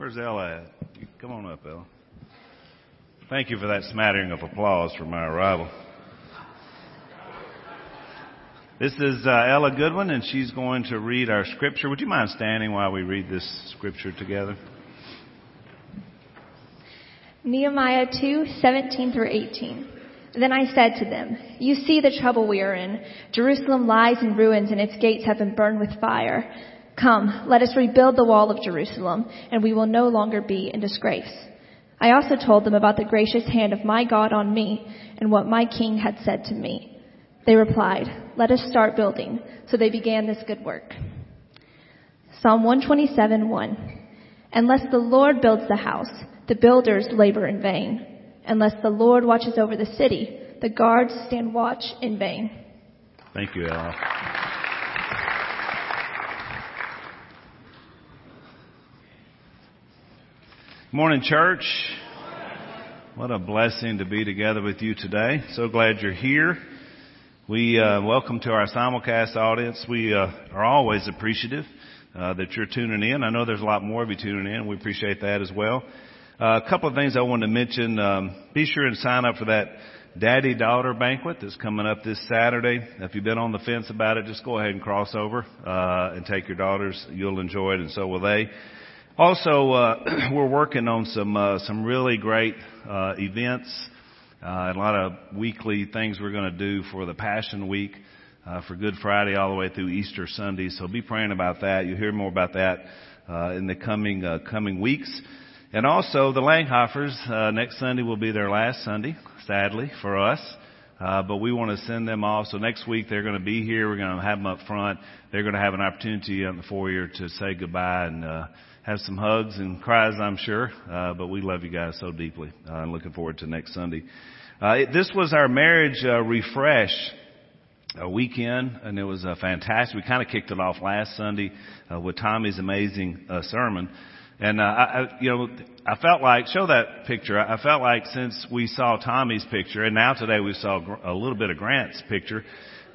Where's Ella at? Come on up, Ella. Thank you for that smattering of applause for my arrival. This is uh, Ella Goodwin, and she's going to read our scripture. Would you mind standing while we read this scripture together? Nehemiah 2, 17 through 18. Then I said to them, You see the trouble we are in. Jerusalem lies in ruins and its gates have been burned with fire. Come, let us rebuild the wall of Jerusalem, and we will no longer be in disgrace. I also told them about the gracious hand of my God on me and what my king had said to me. They replied, Let us start building. So they began this good work. Psalm 127, 1. Unless the Lord builds the house, the builders labor in vain. Unless the Lord watches over the city, the guards stand watch in vain. Thank you, Ella. Morning, church. What a blessing to be together with you today. So glad you're here. We uh, welcome to our simulcast audience. We uh, are always appreciative uh, that you're tuning in. I know there's a lot more of you tuning in. We appreciate that as well. Uh, a couple of things I wanted to mention. Um, be sure and sign up for that daddy daughter banquet that's coming up this Saturday. If you've been on the fence about it, just go ahead and cross over uh, and take your daughters. You'll enjoy it, and so will they. Also, uh, we're working on some uh, some really great uh, events, uh, a lot of weekly things we're going to do for the Passion Week, uh, for Good Friday all the way through Easter Sunday. So be praying about that. You'll hear more about that uh, in the coming uh, coming weeks. And also the Langhoffers uh, next Sunday will be their last Sunday, sadly for us. Uh, but we want to send them off. So next week they're going to be here. We're going to have them up front. They're going to have an opportunity in the foyer to say goodbye and uh, have some hugs and cries, I'm sure. Uh, but we love you guys so deeply. Uh, I'm looking forward to next Sunday. Uh, it, this was our marriage uh, refresh uh, weekend, and it was uh, fantastic. We kind of kicked it off last Sunday uh, with Tommy's amazing uh, sermon. And uh, I, you know, I felt like show that picture. I felt like since we saw Tommy's picture, and now today we saw a little bit of Grant's picture,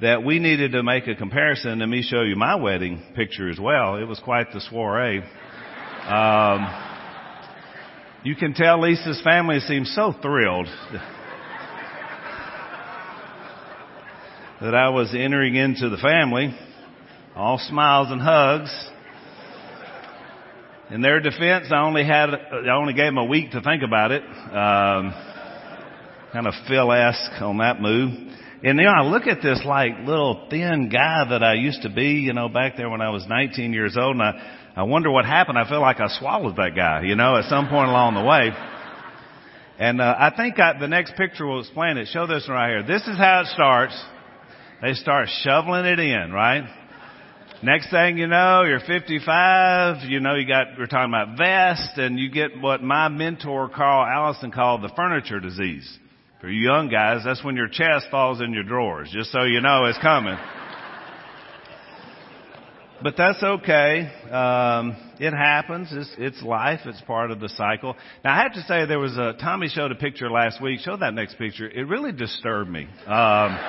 that we needed to make a comparison and me show you my wedding picture as well. It was quite the soiree. Um, you can tell Lisa's family seems so thrilled that I was entering into the family, all smiles and hugs. In their defense, I only had, I only gave them a week to think about it. Um, kind of Phil-esque on that move. And you know, I look at this like little thin guy that I used to be, you know, back there when I was 19 years old, and I, I wonder what happened. I feel like I swallowed that guy, you know, at some point along the way. And uh, I think I, the next picture will explain it. Show this one right here. This is how it starts. They start shoveling it in, right? Next thing you know, you're 55, you know, you got, we're talking about vest, and you get what my mentor Carl Allison called the furniture disease. For you young guys, that's when your chest falls in your drawers, just so you know it's coming. But that's okay. Um, it happens. It's, it's life. It's part of the cycle. Now I have to say there was a, Tommy showed a picture last week. Show that next picture. It really disturbed me. Um,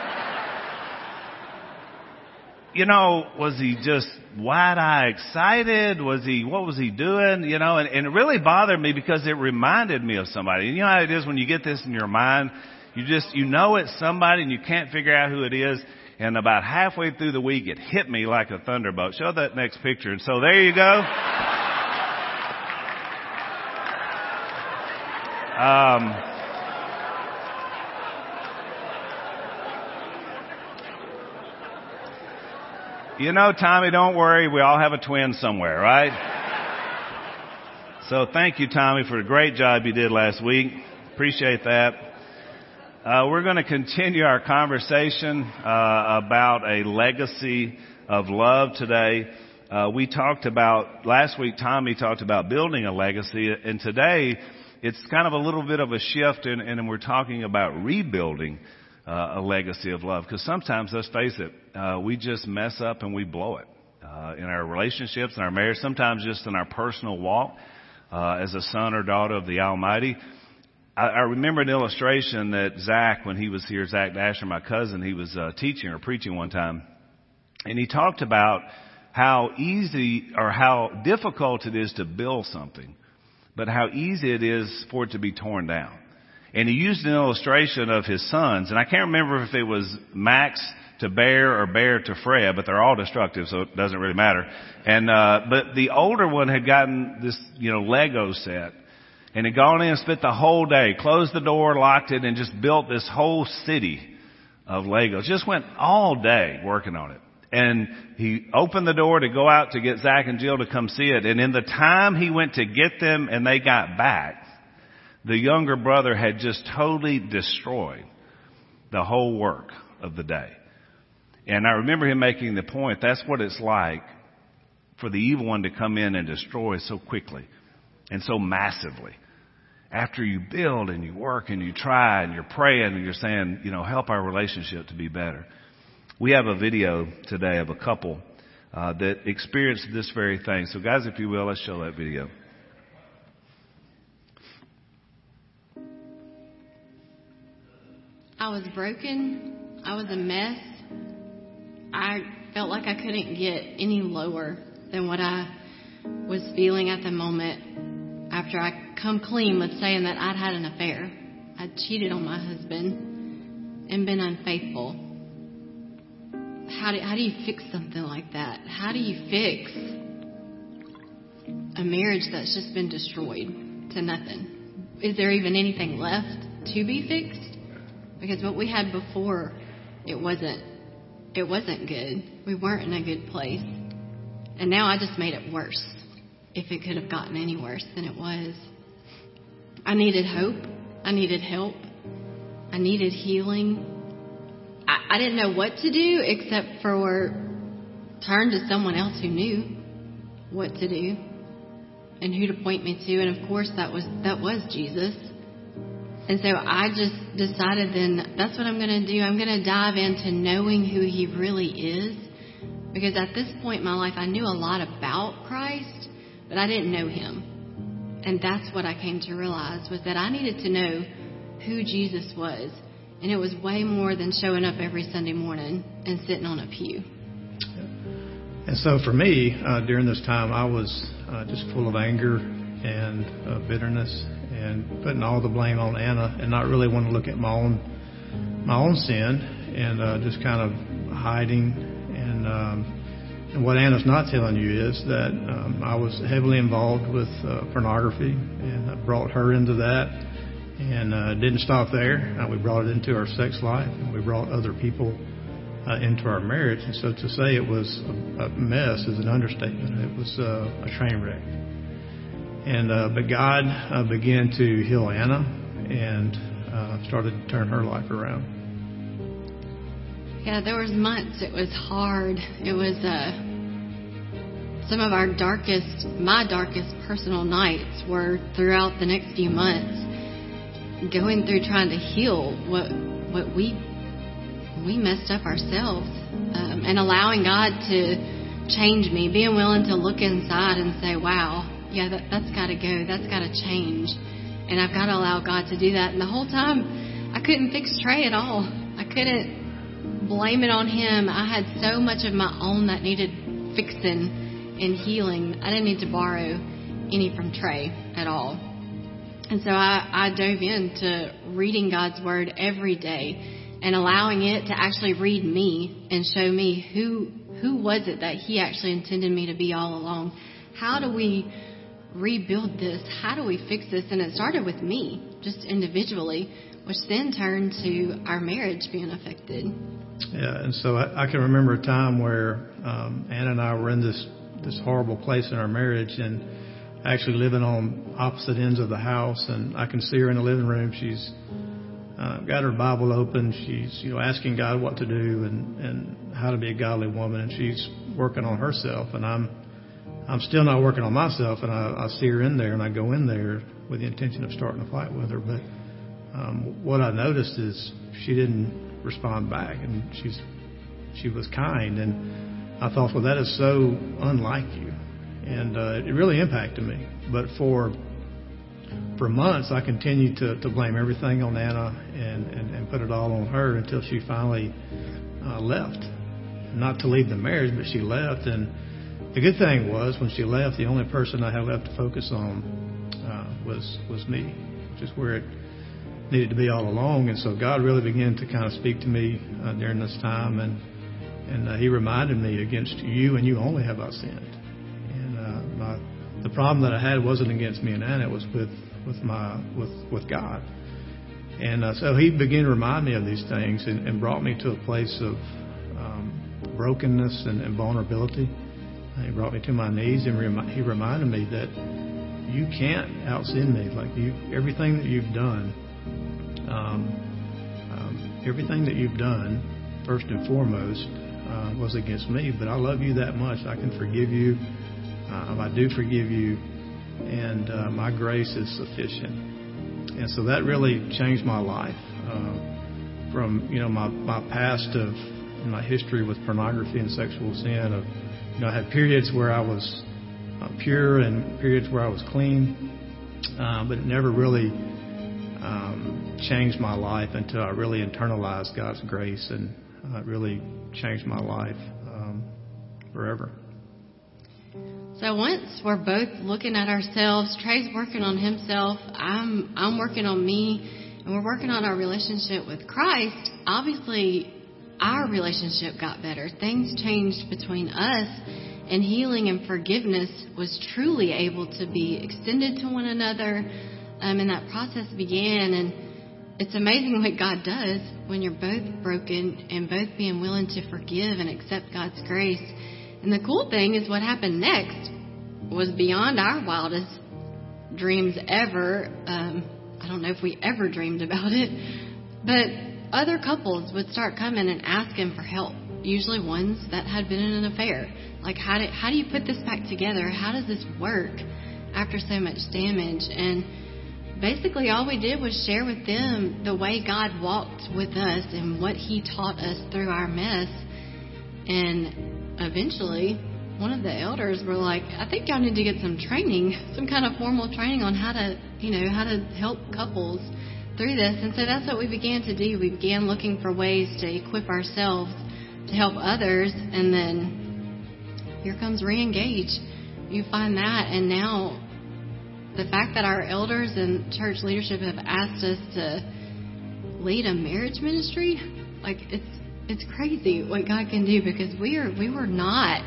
you know, was he just wide-eyed excited? Was he, what was he doing? You know, and, and it really bothered me because it reminded me of somebody. And you know how it is when you get this in your mind? You just, you know it's somebody and you can't figure out who it is. And about halfway through the week, it hit me like a thunderbolt. Show that next picture. And so there you go. Um, You know, Tommy, don't worry. We all have a twin somewhere, right? So thank you, Tommy, for the great job you did last week. Appreciate that. Uh, we're going to continue our conversation uh, about a legacy of love today. Uh, we talked about last week. Tommy talked about building a legacy, and today it's kind of a little bit of a shift, and, and we're talking about rebuilding uh, a legacy of love. Because sometimes, let's face it, uh, we just mess up and we blow it uh, in our relationships, in our marriage, sometimes just in our personal walk uh, as a son or daughter of the Almighty. I, I remember an illustration that Zach, when he was here, Zach Dasher, my cousin, he was uh, teaching or preaching one time, and he talked about how easy or how difficult it is to build something but how easy it is for it to be torn down. And he used an illustration of his sons, and I can't remember if it was Max to Bear or Bear to Freya, but they're all destructive, so it doesn't really matter. And uh, but the older one had gotten this, you know, Lego set, and had gone in and spent the whole day, closed the door, locked it, and just built this whole city of Legos. Just went all day working on it. And he opened the door to go out to get Zach and Jill to come see it. And in the time he went to get them and they got back, the younger brother had just totally destroyed the whole work of the day. And I remember him making the point, that's what it's like for the evil one to come in and destroy so quickly and so massively. After you build and you work and you try and you're praying and you're saying, you know, help our relationship to be better. We have a video today of a couple uh, that experienced this very thing. So, guys, if you will, let's show that video. I was broken. I was a mess. I felt like I couldn't get any lower than what I was feeling at the moment after I come clean with saying that I'd had an affair. I'd cheated on my husband and been unfaithful. How do, how do you fix something like that? How do you fix a marriage that's just been destroyed to nothing? Is there even anything left to be fixed? Because what we had before, it wasn't it wasn't good. We weren't in a good place. And now I just made it worse. If it could have gotten any worse than it was. I needed hope. I needed help. I needed healing. I, I didn't know what to do except for turn to someone else who knew what to do and who to point me to. And of course, that was that was Jesus. And so I just decided then that's what I'm going to do. I'm going to dive into knowing who He really is. Because at this point in my life, I knew a lot about Christ, but I didn't know Him. And that's what I came to realize was that I needed to know who Jesus was. And it was way more than showing up every Sunday morning and sitting on a pew. And so for me, uh, during this time, I was uh, just full of anger and uh, bitterness and putting all the blame on Anna and not really wanting to look at my own my own sin and uh, just kind of hiding and um, what Anna's not telling you is that um, I was heavily involved with uh, pornography and I brought her into that and uh, didn't stop there. Uh, we brought it into our sex life and we brought other people uh, into our marriage. And so to say it was a, a mess is an understatement. It was uh, a train wreck. And uh, but God uh, began to heal Anna and uh, started to turn her life around. Yeah, there was months. It was hard. It was uh, some of our darkest, my darkest personal nights were throughout the next few months, going through trying to heal what what we we messed up ourselves, um, and allowing God to change me, being willing to look inside and say, "Wow, yeah, that, that's got to go. That's got to change. And I've got to allow God to do that. And the whole time, I couldn't fix Trey at all. I couldn't blame it on him. I had so much of my own that needed fixing and healing. I didn't need to borrow any from Trey at all. And so I, I dove into reading God's Word every day and allowing it to actually read me and show me who who was it that He actually intended me to be all along. How do we rebuild this? How do we fix this? And it started with me, just individually, which then turned to our marriage being affected. Yeah, and so I, I can remember a time where um, and I were in this this horrible place in our marriage, and actually living on opposite ends of the house. And I can see her in the living room. She's uh, got her Bible open. She's you know asking God what to do and and how to be a godly woman, and she's working on herself. And I'm I'm still not working on myself, and I, I see her in there, and I go in there with the intention of starting a fight with her. But um, what I noticed is she didn't respond back, and she's she was kind, and I thought, well, that is so unlike you, and uh, it really impacted me. But for for months, I continued to, to blame everything on Anna and, and, and put it all on her until she finally uh, left. Not to leave the marriage, but she left, and the good thing was when she left, the only person I had left to focus on uh, was was me, which is where it needed to be all along. And so God really began to kind of speak to me uh, during this time, and and uh, He reminded me, against you and you only have I sinned. And uh, my the problem that I had wasn't against me and Anna; it was with with my with with God. And uh, so He began to remind me of these things and, and brought me to a place of um, brokenness and, and vulnerability. He brought me to my knees and remi- He reminded me that you can't out sin me. Like you, everything that you've done um, um, everything that you've done, first and foremost, uh, was against me. But I love you that much. I can forgive you. Um, I do forgive you, and uh, my grace is sufficient. And so that really changed my life uh, from you know my my past of my history with pornography and sexual sin. Of you know I had periods where I was uh, pure and periods where I was clean, uh, but it never really um, changed my life until I really internalized God's grace, and uh, it really changed my life um, forever. So once we're both looking at ourselves, Trey's working on himself, I'm I'm working on me, and we're working on our relationship with Christ. Obviously, our relationship got better. Things changed between us, and healing and forgiveness was truly able to be extended to one another um, and that process began. And it's amazing what God does when you're both broken and both being willing to forgive and accept God's grace. And the cool thing is what happened next was beyond our wildest dreams ever. Um, I don't know if we ever dreamed about it, but other couples would start coming and asking for help. Usually ones that had been in an affair. Like how do how do you put this back together? How does this work after so much damage? And basically all we did was share with them the way God walked with us and what He taught us through our mess. And eventually, one of the elders were like, I think y'all need to get some training, some kind of formal training on how to, you know, how to help couples through this. And so that's what we began to do. We began looking for ways to equip ourselves to help others. And then here comes reengage. You find that. And now the fact that our elders and church leadership have asked us to lead a marriage ministry, like it's it's crazy what God can do because we are we were not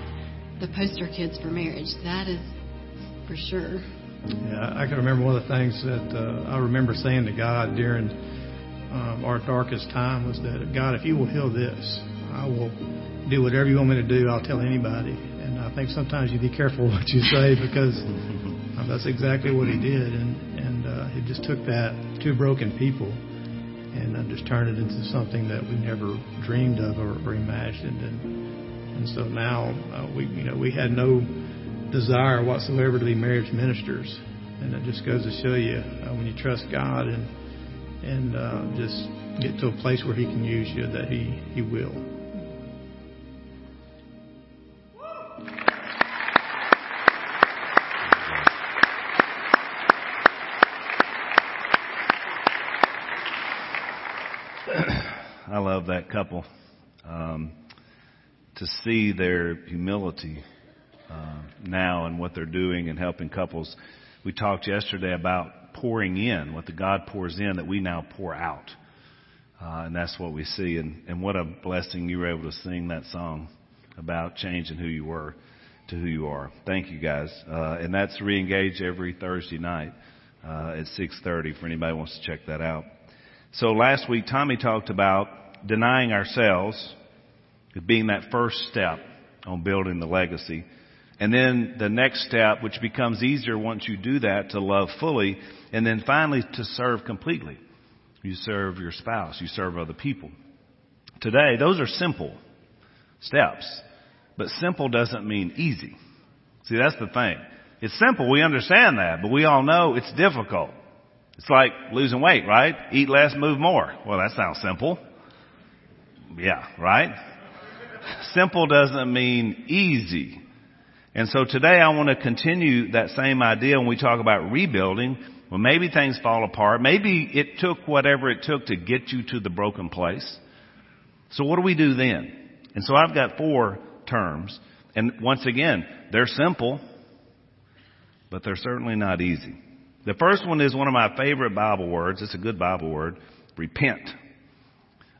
the poster kids for marriage. That is for sure. Yeah, I can remember one of the things that uh, I remember saying to God during um, our darkest time was that God, if you will heal this, I will do whatever you want me to do. I'll tell anybody. And I think sometimes you be careful what you say because that's exactly what he did, and and uh, he just took that two broken people and uh, just turned it into something that we never dreamed of or, or imagined, and and so now uh, we you know we had no desire whatsoever to be marriage ministers, and it just goes to show you uh, when you trust God and and uh, just get to a place where He can use you that He He will. I love that couple. Um, to see their humility uh, now and what they're doing and helping couples. We talked yesterday about pouring in, what the God pours in that we now pour out. Uh, and that's what we see. And, and what a blessing you were able to sing that song about changing who you were to who you are. Thank you guys. Uh, and that's reengage every Thursday night uh, at 6:30 for anybody who wants to check that out. So last week Tommy talked about denying ourselves being that first step on building the legacy. And then the next step, which becomes easier once you do that, to love fully. And then finally, to serve completely. You serve your spouse. You serve other people. Today, those are simple steps. But simple doesn't mean easy. See, that's the thing. It's simple. We understand that. But we all know it's difficult. It's like losing weight, right? Eat less, move more. Well, that sounds simple. Yeah, right? Simple doesn't mean easy. And so today I want to continue that same idea when we talk about rebuilding. Well, maybe things fall apart. Maybe it took whatever it took to get you to the broken place. So what do we do then? And so I've got four terms. And once again, they're simple, but they're certainly not easy. The first one is one of my favorite Bible words. It's a good Bible word. Repent.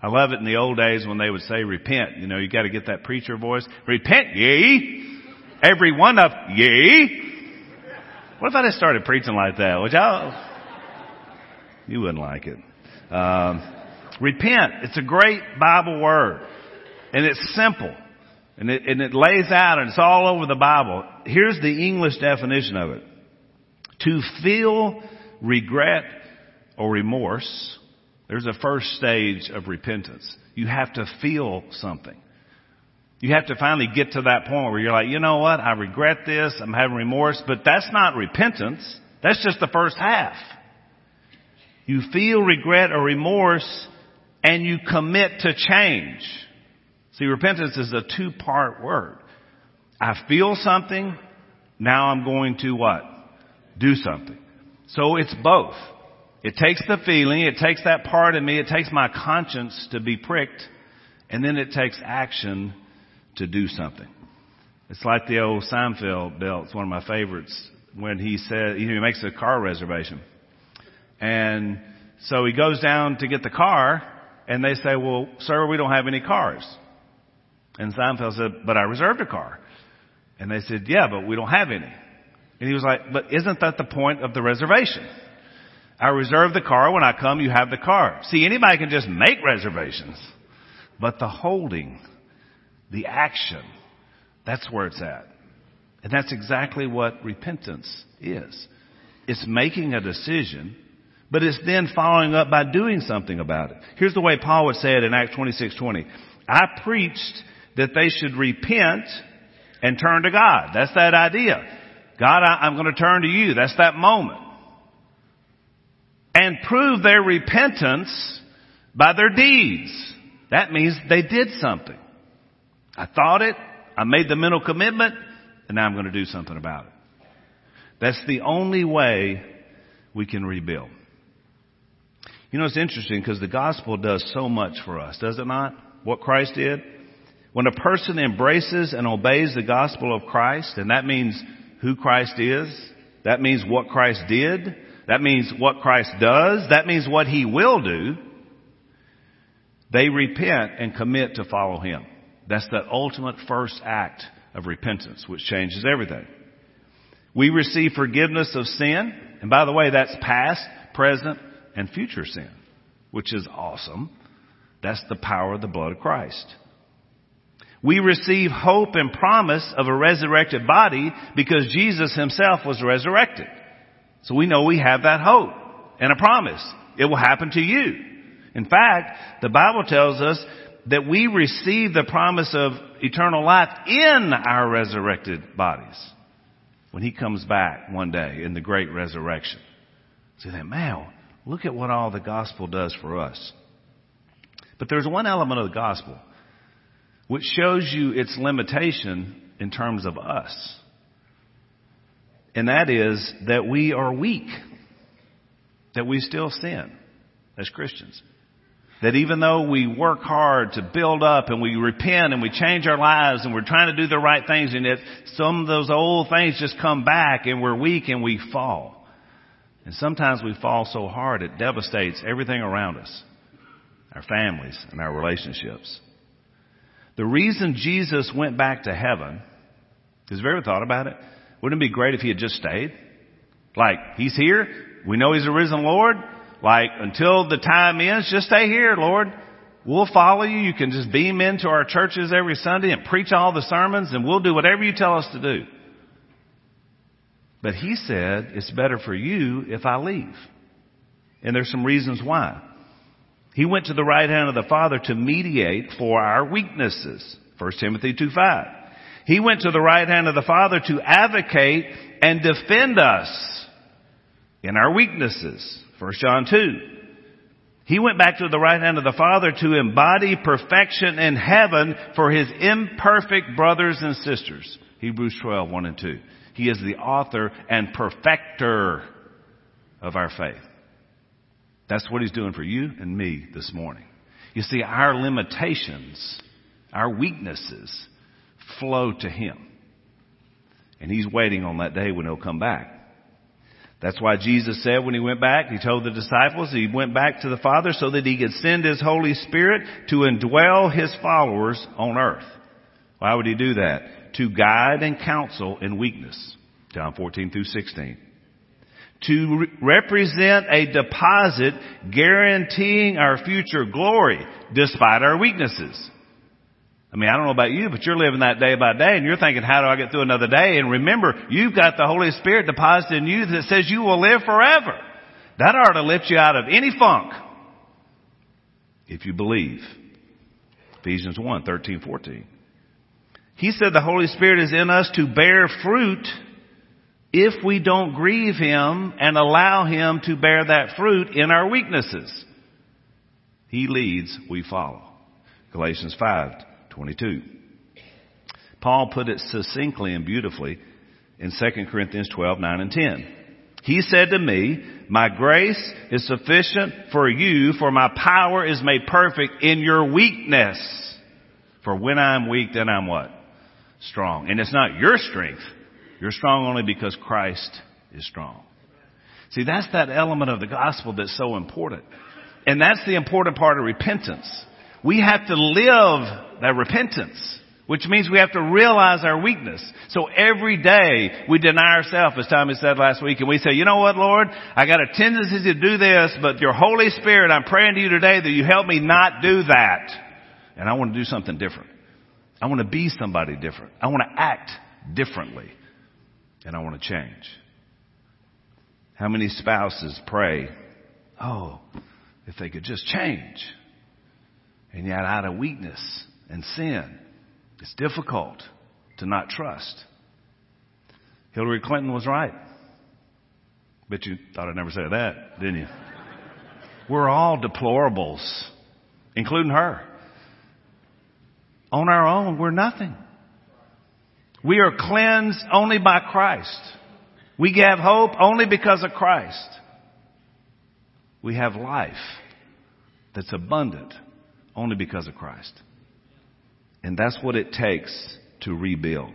I love it in the old days when they would say repent. You know, you gotta get that preacher voice. Repent ye! Every one of ye! What if I just started preaching like that? Would y'all? You wouldn't like it. Um, repent. It's a great Bible word. And it's simple. And it, and it lays out and it's all over the Bible. Here's the English definition of it. To feel regret or remorse, there's a first stage of repentance. You have to feel something. You have to finally get to that point where you're like, you know what? I regret this. I'm having remorse, but that's not repentance. That's just the first half. You feel regret or remorse and you commit to change. See, repentance is a two part word. I feel something. Now I'm going to what? Do something. So it's both. It takes the feeling, it takes that part of me, it takes my conscience to be pricked, and then it takes action to do something. It's like the old Seinfeld belt. It's one of my favorites when he know, he makes a car reservation. And so he goes down to get the car and they say, well, sir, we don't have any cars. And Seinfeld said, but I reserved a car. And they said, yeah, but we don't have any. And he was like, but isn't that the point of the reservation? I reserve the car. When I come, you have the car. See, anybody can just make reservations. But the holding, the action, that's where it's at. And that's exactly what repentance is. It's making a decision, but it's then following up by doing something about it. Here's the way Paul would say it in Acts 26:20. I preached that they should repent and turn to God. That's that idea. God, I, I'm going to turn to you. That's that moment. And prove their repentance by their deeds. That means they did something. I thought it, I made the mental commitment, and now I'm going to do something about it. That's the only way we can rebuild. You know, it's interesting because the gospel does so much for us, does it not? What Christ did? When a person embraces and obeys the gospel of Christ, and that means who Christ is, that means what Christ did, that means what Christ does, that means what He will do, they repent and commit to follow Him. That's the ultimate first act of repentance, which changes everything. We receive forgiveness of sin, and by the way, that's past, present, and future sin, which is awesome. That's the power of the blood of Christ. We receive hope and promise of a resurrected body because Jesus himself was resurrected. So we know we have that hope and a promise. It will happen to you. In fact, the Bible tells us that we receive the promise of eternal life in our resurrected bodies when he comes back one day in the great resurrection. So think, man, look at what all the gospel does for us. But there's one element of the gospel which shows you its limitation in terms of us. And that is that we are weak. That we still sin as Christians. That even though we work hard to build up and we repent and we change our lives and we're trying to do the right things and yet some of those old things just come back and we're weak and we fall. And sometimes we fall so hard it devastates everything around us. Our families and our relationships. The reason Jesus went back to heaven, has you ever thought about it? Wouldn't it be great if he had just stayed? Like, he's here. We know he's a risen Lord. Like, until the time ends, just stay here, Lord. We'll follow you. You can just beam into our churches every Sunday and preach all the sermons and we'll do whatever you tell us to do. But he said, it's better for you if I leave. And there's some reasons why. He went to the right hand of the Father to mediate for our weaknesses. 1 Timothy 2 5. He went to the right hand of the Father to advocate and defend us in our weaknesses. 1 John 2. He went back to the right hand of the Father to embody perfection in heaven for his imperfect brothers and sisters. Hebrews 12, 1 and 2. He is the author and perfecter of our faith. That's what he's doing for you and me this morning. You see, our limitations, our weaknesses flow to him. And he's waiting on that day when he'll come back. That's why Jesus said when he went back, he told the disciples he went back to the Father so that he could send his Holy Spirit to indwell his followers on earth. Why would he do that? To guide and counsel in weakness. John 14 through 16. To re- represent a deposit guaranteeing our future glory despite our weaknesses. I mean, I don't know about you, but you're living that day by day and you're thinking, how do I get through another day? And remember, you've got the Holy Spirit deposited in you that says you will live forever. That ought to lift you out of any funk. If you believe. Ephesians 1, 13, 14. He said the Holy Spirit is in us to bear fruit if we don't grieve Him and allow Him to bear that fruit in our weaknesses. He leads, we follow. Galatians 5, 22. Paul put it succinctly and beautifully in 2 Corinthians 12, 9 and 10. He said to me, my grace is sufficient for you, for my power is made perfect in your weakness. For when I'm weak, then I'm what? Strong. And it's not your strength. You're strong only because Christ is strong. See, that's that element of the gospel that's so important. And that's the important part of repentance. We have to live that repentance, which means we have to realize our weakness. So every day we deny ourselves, as Tommy said last week, and we say, you know what, Lord, I got a tendency to do this, but your Holy Spirit, I'm praying to you today that you help me not do that. And I want to do something different. I want to be somebody different. I want to act differently. And I want to change. How many spouses pray, oh, if they could just change? And yet out of weakness and sin, it's difficult to not trust. Hillary Clinton was right. Bet you thought I'd never say that, didn't you? We're all deplorables, including her. On our own, we're nothing. We are cleansed only by Christ. We have hope only because of Christ. We have life that's abundant only because of Christ. And that's what it takes to rebuild.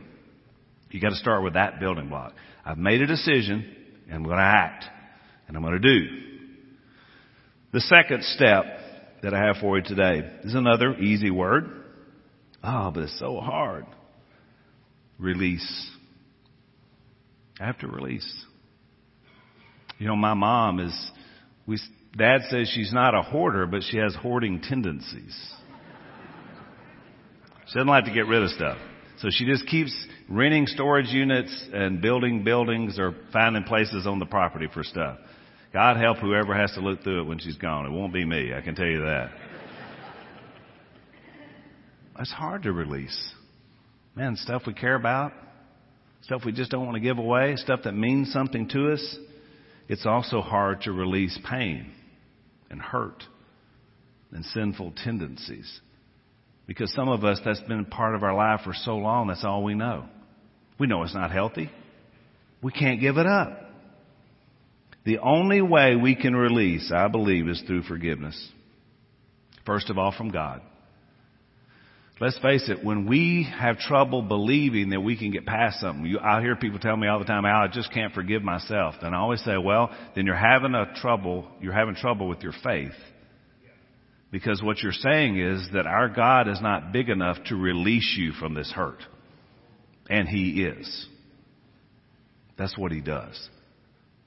You got to start with that building block. I've made a decision and I'm going to act and I'm going to do. The second step that I have for you today is another easy word. Oh, but it's so hard. Release. To release. You know, my mom is, we, dad says she's not a hoarder, but she has hoarding tendencies. She doesn't like to get rid of stuff. So she just keeps renting storage units and building buildings or finding places on the property for stuff. God help whoever has to look through it when she's gone. It won't be me, I can tell you that. It's hard to release. Man, stuff we care about, stuff we just don't want to give away, stuff that means something to us. It's also hard to release pain and hurt and sinful tendencies. Because some of us, that's been part of our life for so long, that's all we know. We know it's not healthy. We can't give it up. The only way we can release, I believe, is through forgiveness. First of all, from God. Let's face it, when we have trouble believing that we can get past something, you, I hear people tell me all the time, I just can't forgive myself. And I always say, well, then you're having a trouble, you're having trouble with your faith. Because what you're saying is that our God is not big enough to release you from this hurt. And He is. That's what He does.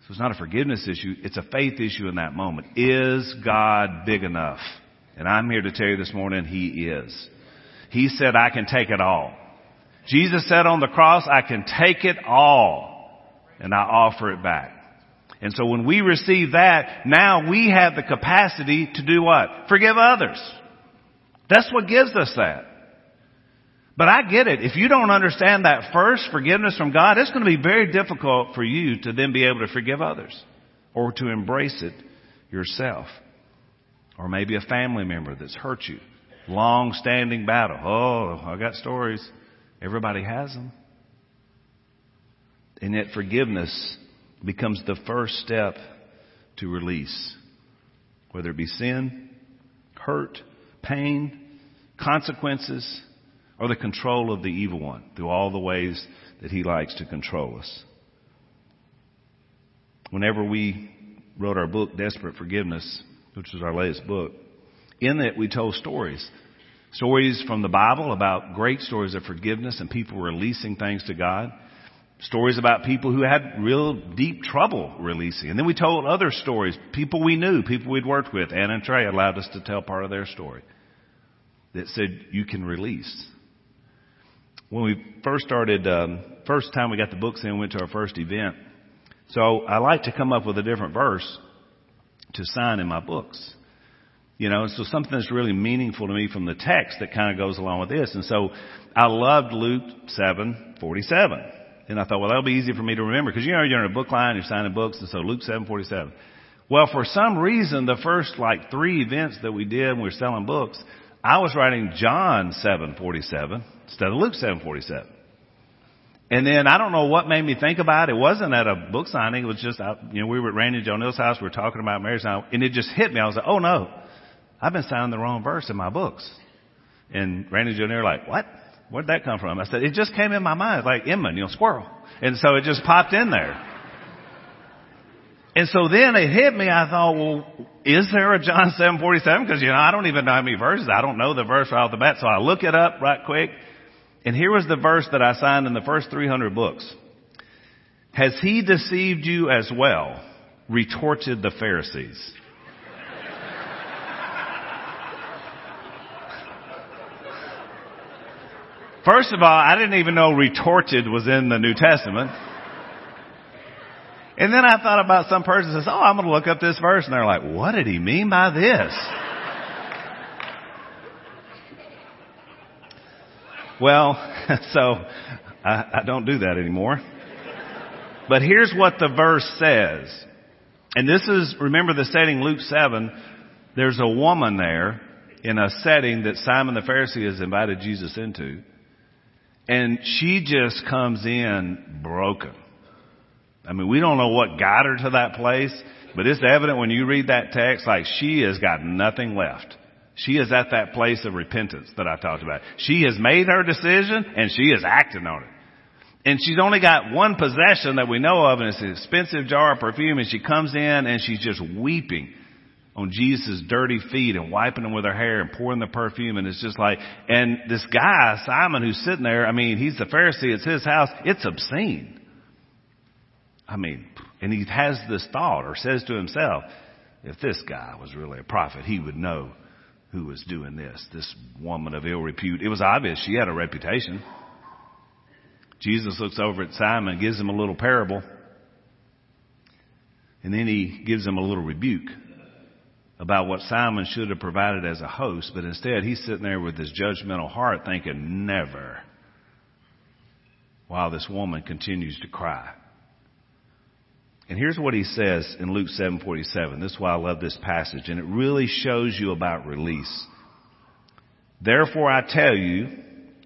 So it's not a forgiveness issue, it's a faith issue in that moment. Is God big enough? And I'm here to tell you this morning, He is. He said, I can take it all. Jesus said on the cross, I can take it all and I offer it back. And so when we receive that, now we have the capacity to do what? Forgive others. That's what gives us that. But I get it. If you don't understand that first forgiveness from God, it's going to be very difficult for you to then be able to forgive others or to embrace it yourself. Or maybe a family member that's hurt you long standing battle. Oh, I got stories. Everybody has them. And yet forgiveness becomes the first step to release. Whether it be sin, hurt, pain, consequences, or the control of the evil one through all the ways that he likes to control us. whenever we wrote our book, Desperate Forgiveness, which was our latest book, in it we told stories. Stories from the Bible about great stories of forgiveness and people releasing things to God. Stories about people who had real deep trouble releasing. And then we told other stories, people we knew, people we'd worked with. Anna and Trey allowed us to tell part of their story that said you can release. When we first started, um, first time we got the books in, we went to our first event. So I like to come up with a different verse to sign in my books. You know, so something that's really meaningful to me from the text that kind of goes along with this. And so I loved Luke 7:47. And I thought, well, that'll be easy for me to remember because you know you're in a book line, you're signing books, and so Luke 7:47. Well, for some reason, the first like three events that we did when we were selling books, I was writing John 7:47 instead of Luke 7:47. And then I don't know what made me think about it. It wasn't at a book signing. It was just, you know, we were at Randy Nill's house. We were talking about marriage now, and it just hit me. I was like, oh no, I've been signing the wrong verse in my books. And Randy and were like, what? Where'd that come from? I said, it just came in my mind, like Emma, you know, squirrel. And so it just popped in there. And so then it hit me. I thought, well, is there a John 747? Because, you know, I don't even know how many verses. I don't know the verse right off the bat. So I look it up right quick. And here was the verse that I signed in the first 300 books. Has he deceived you as well? Retorted the Pharisees. First of all, I didn't even know retorted was in the New Testament. And then I thought about some person says, oh, I'm going to look up this verse. And they're like, what did he mean by this? well, so I, I don't do that anymore. But here's what the verse says. And this is, remember the setting, Luke 7. There's a woman there in a setting that Simon the Pharisee has invited Jesus into. And she just comes in broken. I mean, we don't know what got her to that place, but it's evident when you read that text, like she has got nothing left. She is at that place of repentance that I talked about. She has made her decision and she is acting on it. And she's only got one possession that we know of and it's an expensive jar of perfume and she comes in and she's just weeping on Jesus' dirty feet and wiping them with her hair and pouring the perfume and it's just like, and this guy, Simon, who's sitting there, I mean, he's the Pharisee, it's his house, it's obscene. I mean, and he has this thought or says to himself, if this guy was really a prophet, he would know who was doing this, this woman of ill repute. It was obvious she had a reputation. Jesus looks over at Simon, gives him a little parable, and then he gives him a little rebuke about what Simon should have provided as a host, but instead he's sitting there with his judgmental heart thinking, never, while this woman continues to cry. And here's what he says in Luke 7:47. This is why I love this passage and it really shows you about release. Therefore I tell you,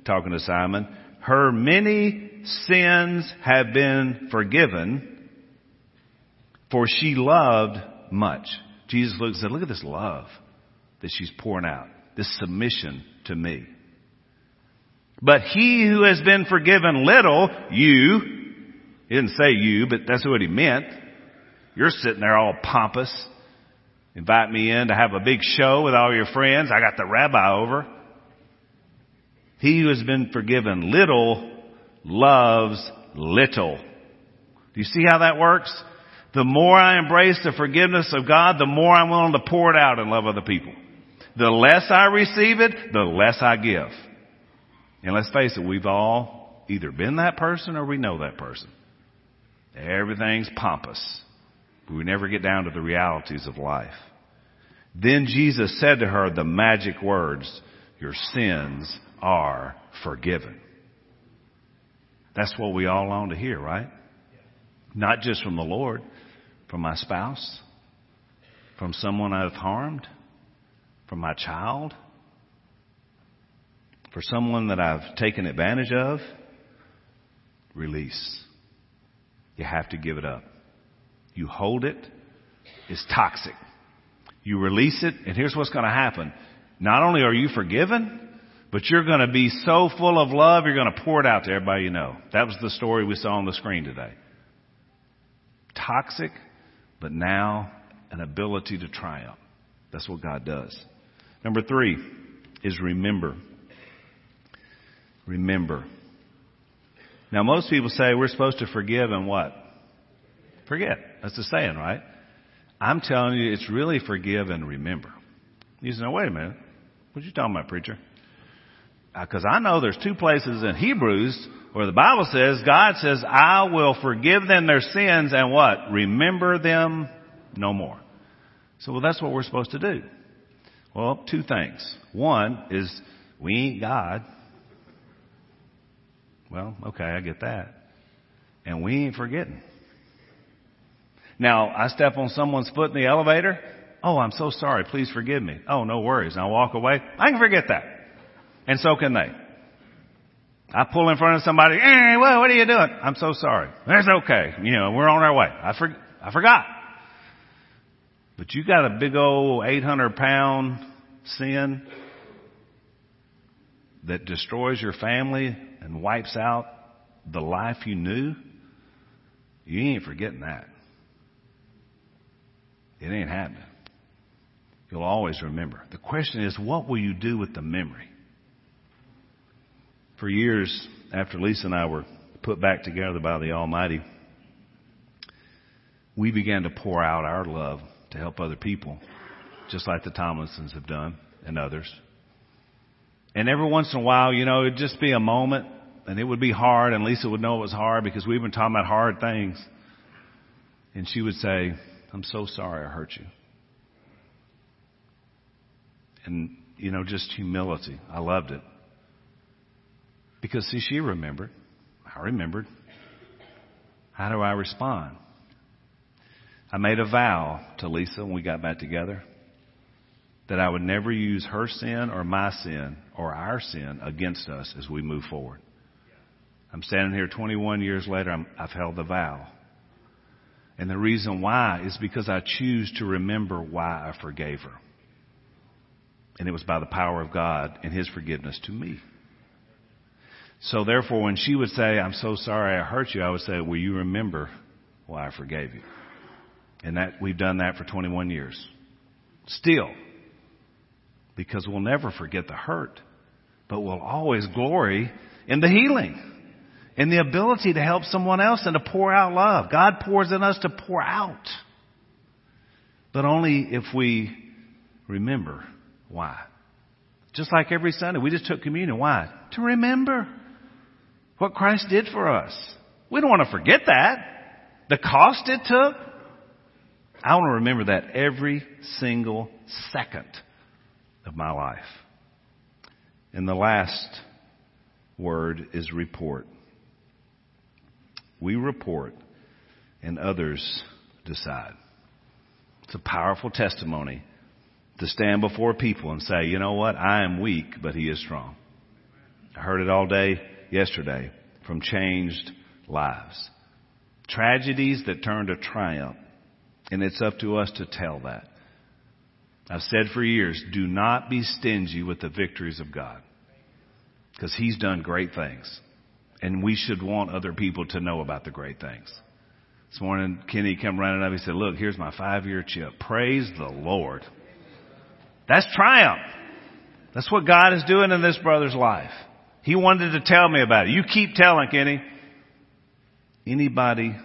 talking to Simon, her many sins have been forgiven for she loved much. Jesus looked and said, look at this love that she's pouring out, this submission to me. But he who has been forgiven little, you, he didn't say you, but that's what he meant. You're sitting there all pompous. Invite me in to have a big show with all your friends. I got the rabbi over. He who has been forgiven little loves little. Do you see how that works? The more I embrace the forgiveness of God, the more I'm willing to pour it out and love other people. The less I receive it, the less I give. And let's face it, we've all either been that person or we know that person. Everything's pompous. We never get down to the realities of life. Then Jesus said to her the magic words, your sins are forgiven. That's what we all long to hear, right? Not just from the Lord, from my spouse, from someone I've harmed, from my child, for someone that I've taken advantage of. Release. You have to give it up. You hold it, it's toxic. You release it, and here's what's going to happen. Not only are you forgiven, but you're going to be so full of love, you're going to pour it out to everybody you know. That was the story we saw on the screen today. Toxic but now an ability to triumph. That's what God does. Number three is remember. Remember. Now most people say we're supposed to forgive and what? Forget. That's the saying, right? I'm telling you, it's really forgive and remember. You say, wait a minute. What are you talking about, preacher? Because uh, I know there's two places in Hebrews where the Bible says, God says, I will forgive them their sins and what? Remember them no more. So well, that's what we're supposed to do. Well, two things. One is we ain't God. Well, okay, I get that. And we ain't forgetting. Now, I step on someone's foot in the elevator. Oh, I'm so sorry. Please forgive me. Oh, no worries. And I walk away. I can forget that. And so can they. I pull in front of somebody. Hey, well, what are you doing? I'm so sorry. That's okay. You know, we're on our way. I, for, I forgot. But you got a big old 800 pound sin that destroys your family and wipes out the life you knew. You ain't forgetting that. It ain't happening. You'll always remember. The question is, what will you do with the memory? For years after Lisa and I were put back together by the Almighty, we began to pour out our love to help other people, just like the Tomlinsons have done and others. And every once in a while, you know, it'd just be a moment and it would be hard and Lisa would know it was hard because we've been talking about hard things. And she would say, I'm so sorry I hurt you. And, you know, just humility. I loved it. Because see, she remembered. I remembered. How do I respond? I made a vow to Lisa when we got back together that I would never use her sin or my sin or our sin against us as we move forward. I'm standing here 21 years later. i have held the vow. And the reason why is because I choose to remember why I forgave her. And it was by the power of God and His forgiveness to me. So therefore, when she would say, I'm so sorry I hurt you, I would say, will you remember why I forgave you? And that, we've done that for 21 years. Still. Because we'll never forget the hurt, but we'll always glory in the healing in the ability to help someone else and to pour out love. God pours in us to pour out. But only if we remember why. Just like every Sunday, we just took communion. Why? To remember what Christ did for us. We don't want to forget that. The cost it took. I want to remember that every single second of my life. And the last word is report. We report and others decide. It's a powerful testimony to stand before people and say, you know what? I am weak, but he is strong. I heard it all day yesterday from changed lives. Tragedies that turn to triumph. And it's up to us to tell that. I've said for years, do not be stingy with the victories of God. Because He's done great things. And we should want other people to know about the great things. This morning, Kenny came running up. He said, look, here's my five year chip. Praise the Lord. That's triumph. That's what God is doing in this brother's life. He wanted to tell me about it. You keep telling, Kenny. Anybody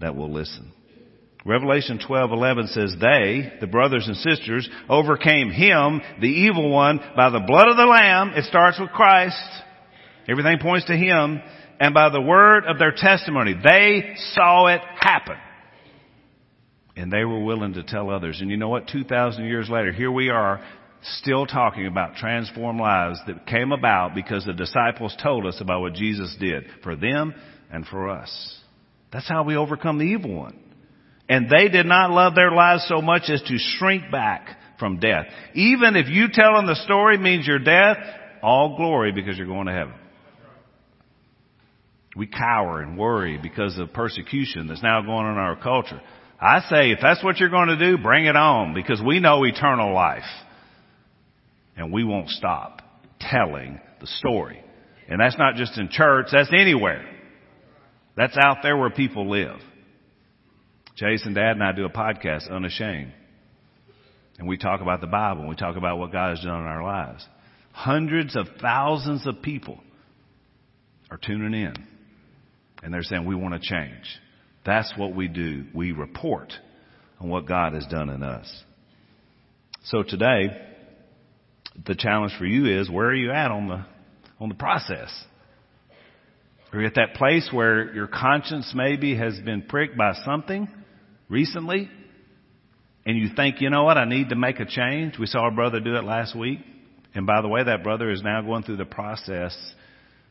that will listen. Revelation 12:11 says they, the brothers and sisters, overcame him, the evil one, by the blood of the lamb. It starts with Christ. Everything points to him and by the word of their testimony. They saw it happen. And they were willing to tell others. And you know what? 2,000 years later, here we are still talking about transformed lives that came about because the disciples told us about what Jesus did for them and for us. That's how we overcome the evil one. And they did not love their lives so much as to shrink back from death. Even if you telling the story means your death, all glory because you're going to heaven. We cower and worry because of persecution that's now going on in our culture. I say, if that's what you're going to do, bring it on because we know eternal life. And we won't stop telling the story. And that's not just in church, that's anywhere. That's out there where people live. Jason, Dad, and I do a podcast, Unashamed. And we talk about the Bible and we talk about what God has done in our lives. Hundreds of thousands of people are tuning in. And they're saying, we want to change. That's what we do. We report on what God has done in us. So today, the challenge for you is where are you at on the, on the process? Are you at that place where your conscience maybe has been pricked by something recently? And you think, you know what, I need to make a change. We saw a brother do it last week. And by the way, that brother is now going through the process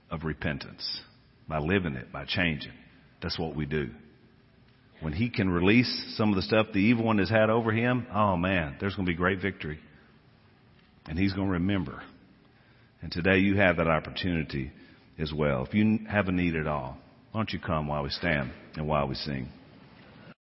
of repentance by living it, by changing. That's what we do. When he can release some of the stuff the evil one has had over him, oh man, there's going to be great victory. And he's going to remember. And today you have that opportunity as well. If you have a need at all, why don't you come while we stand and while we sing?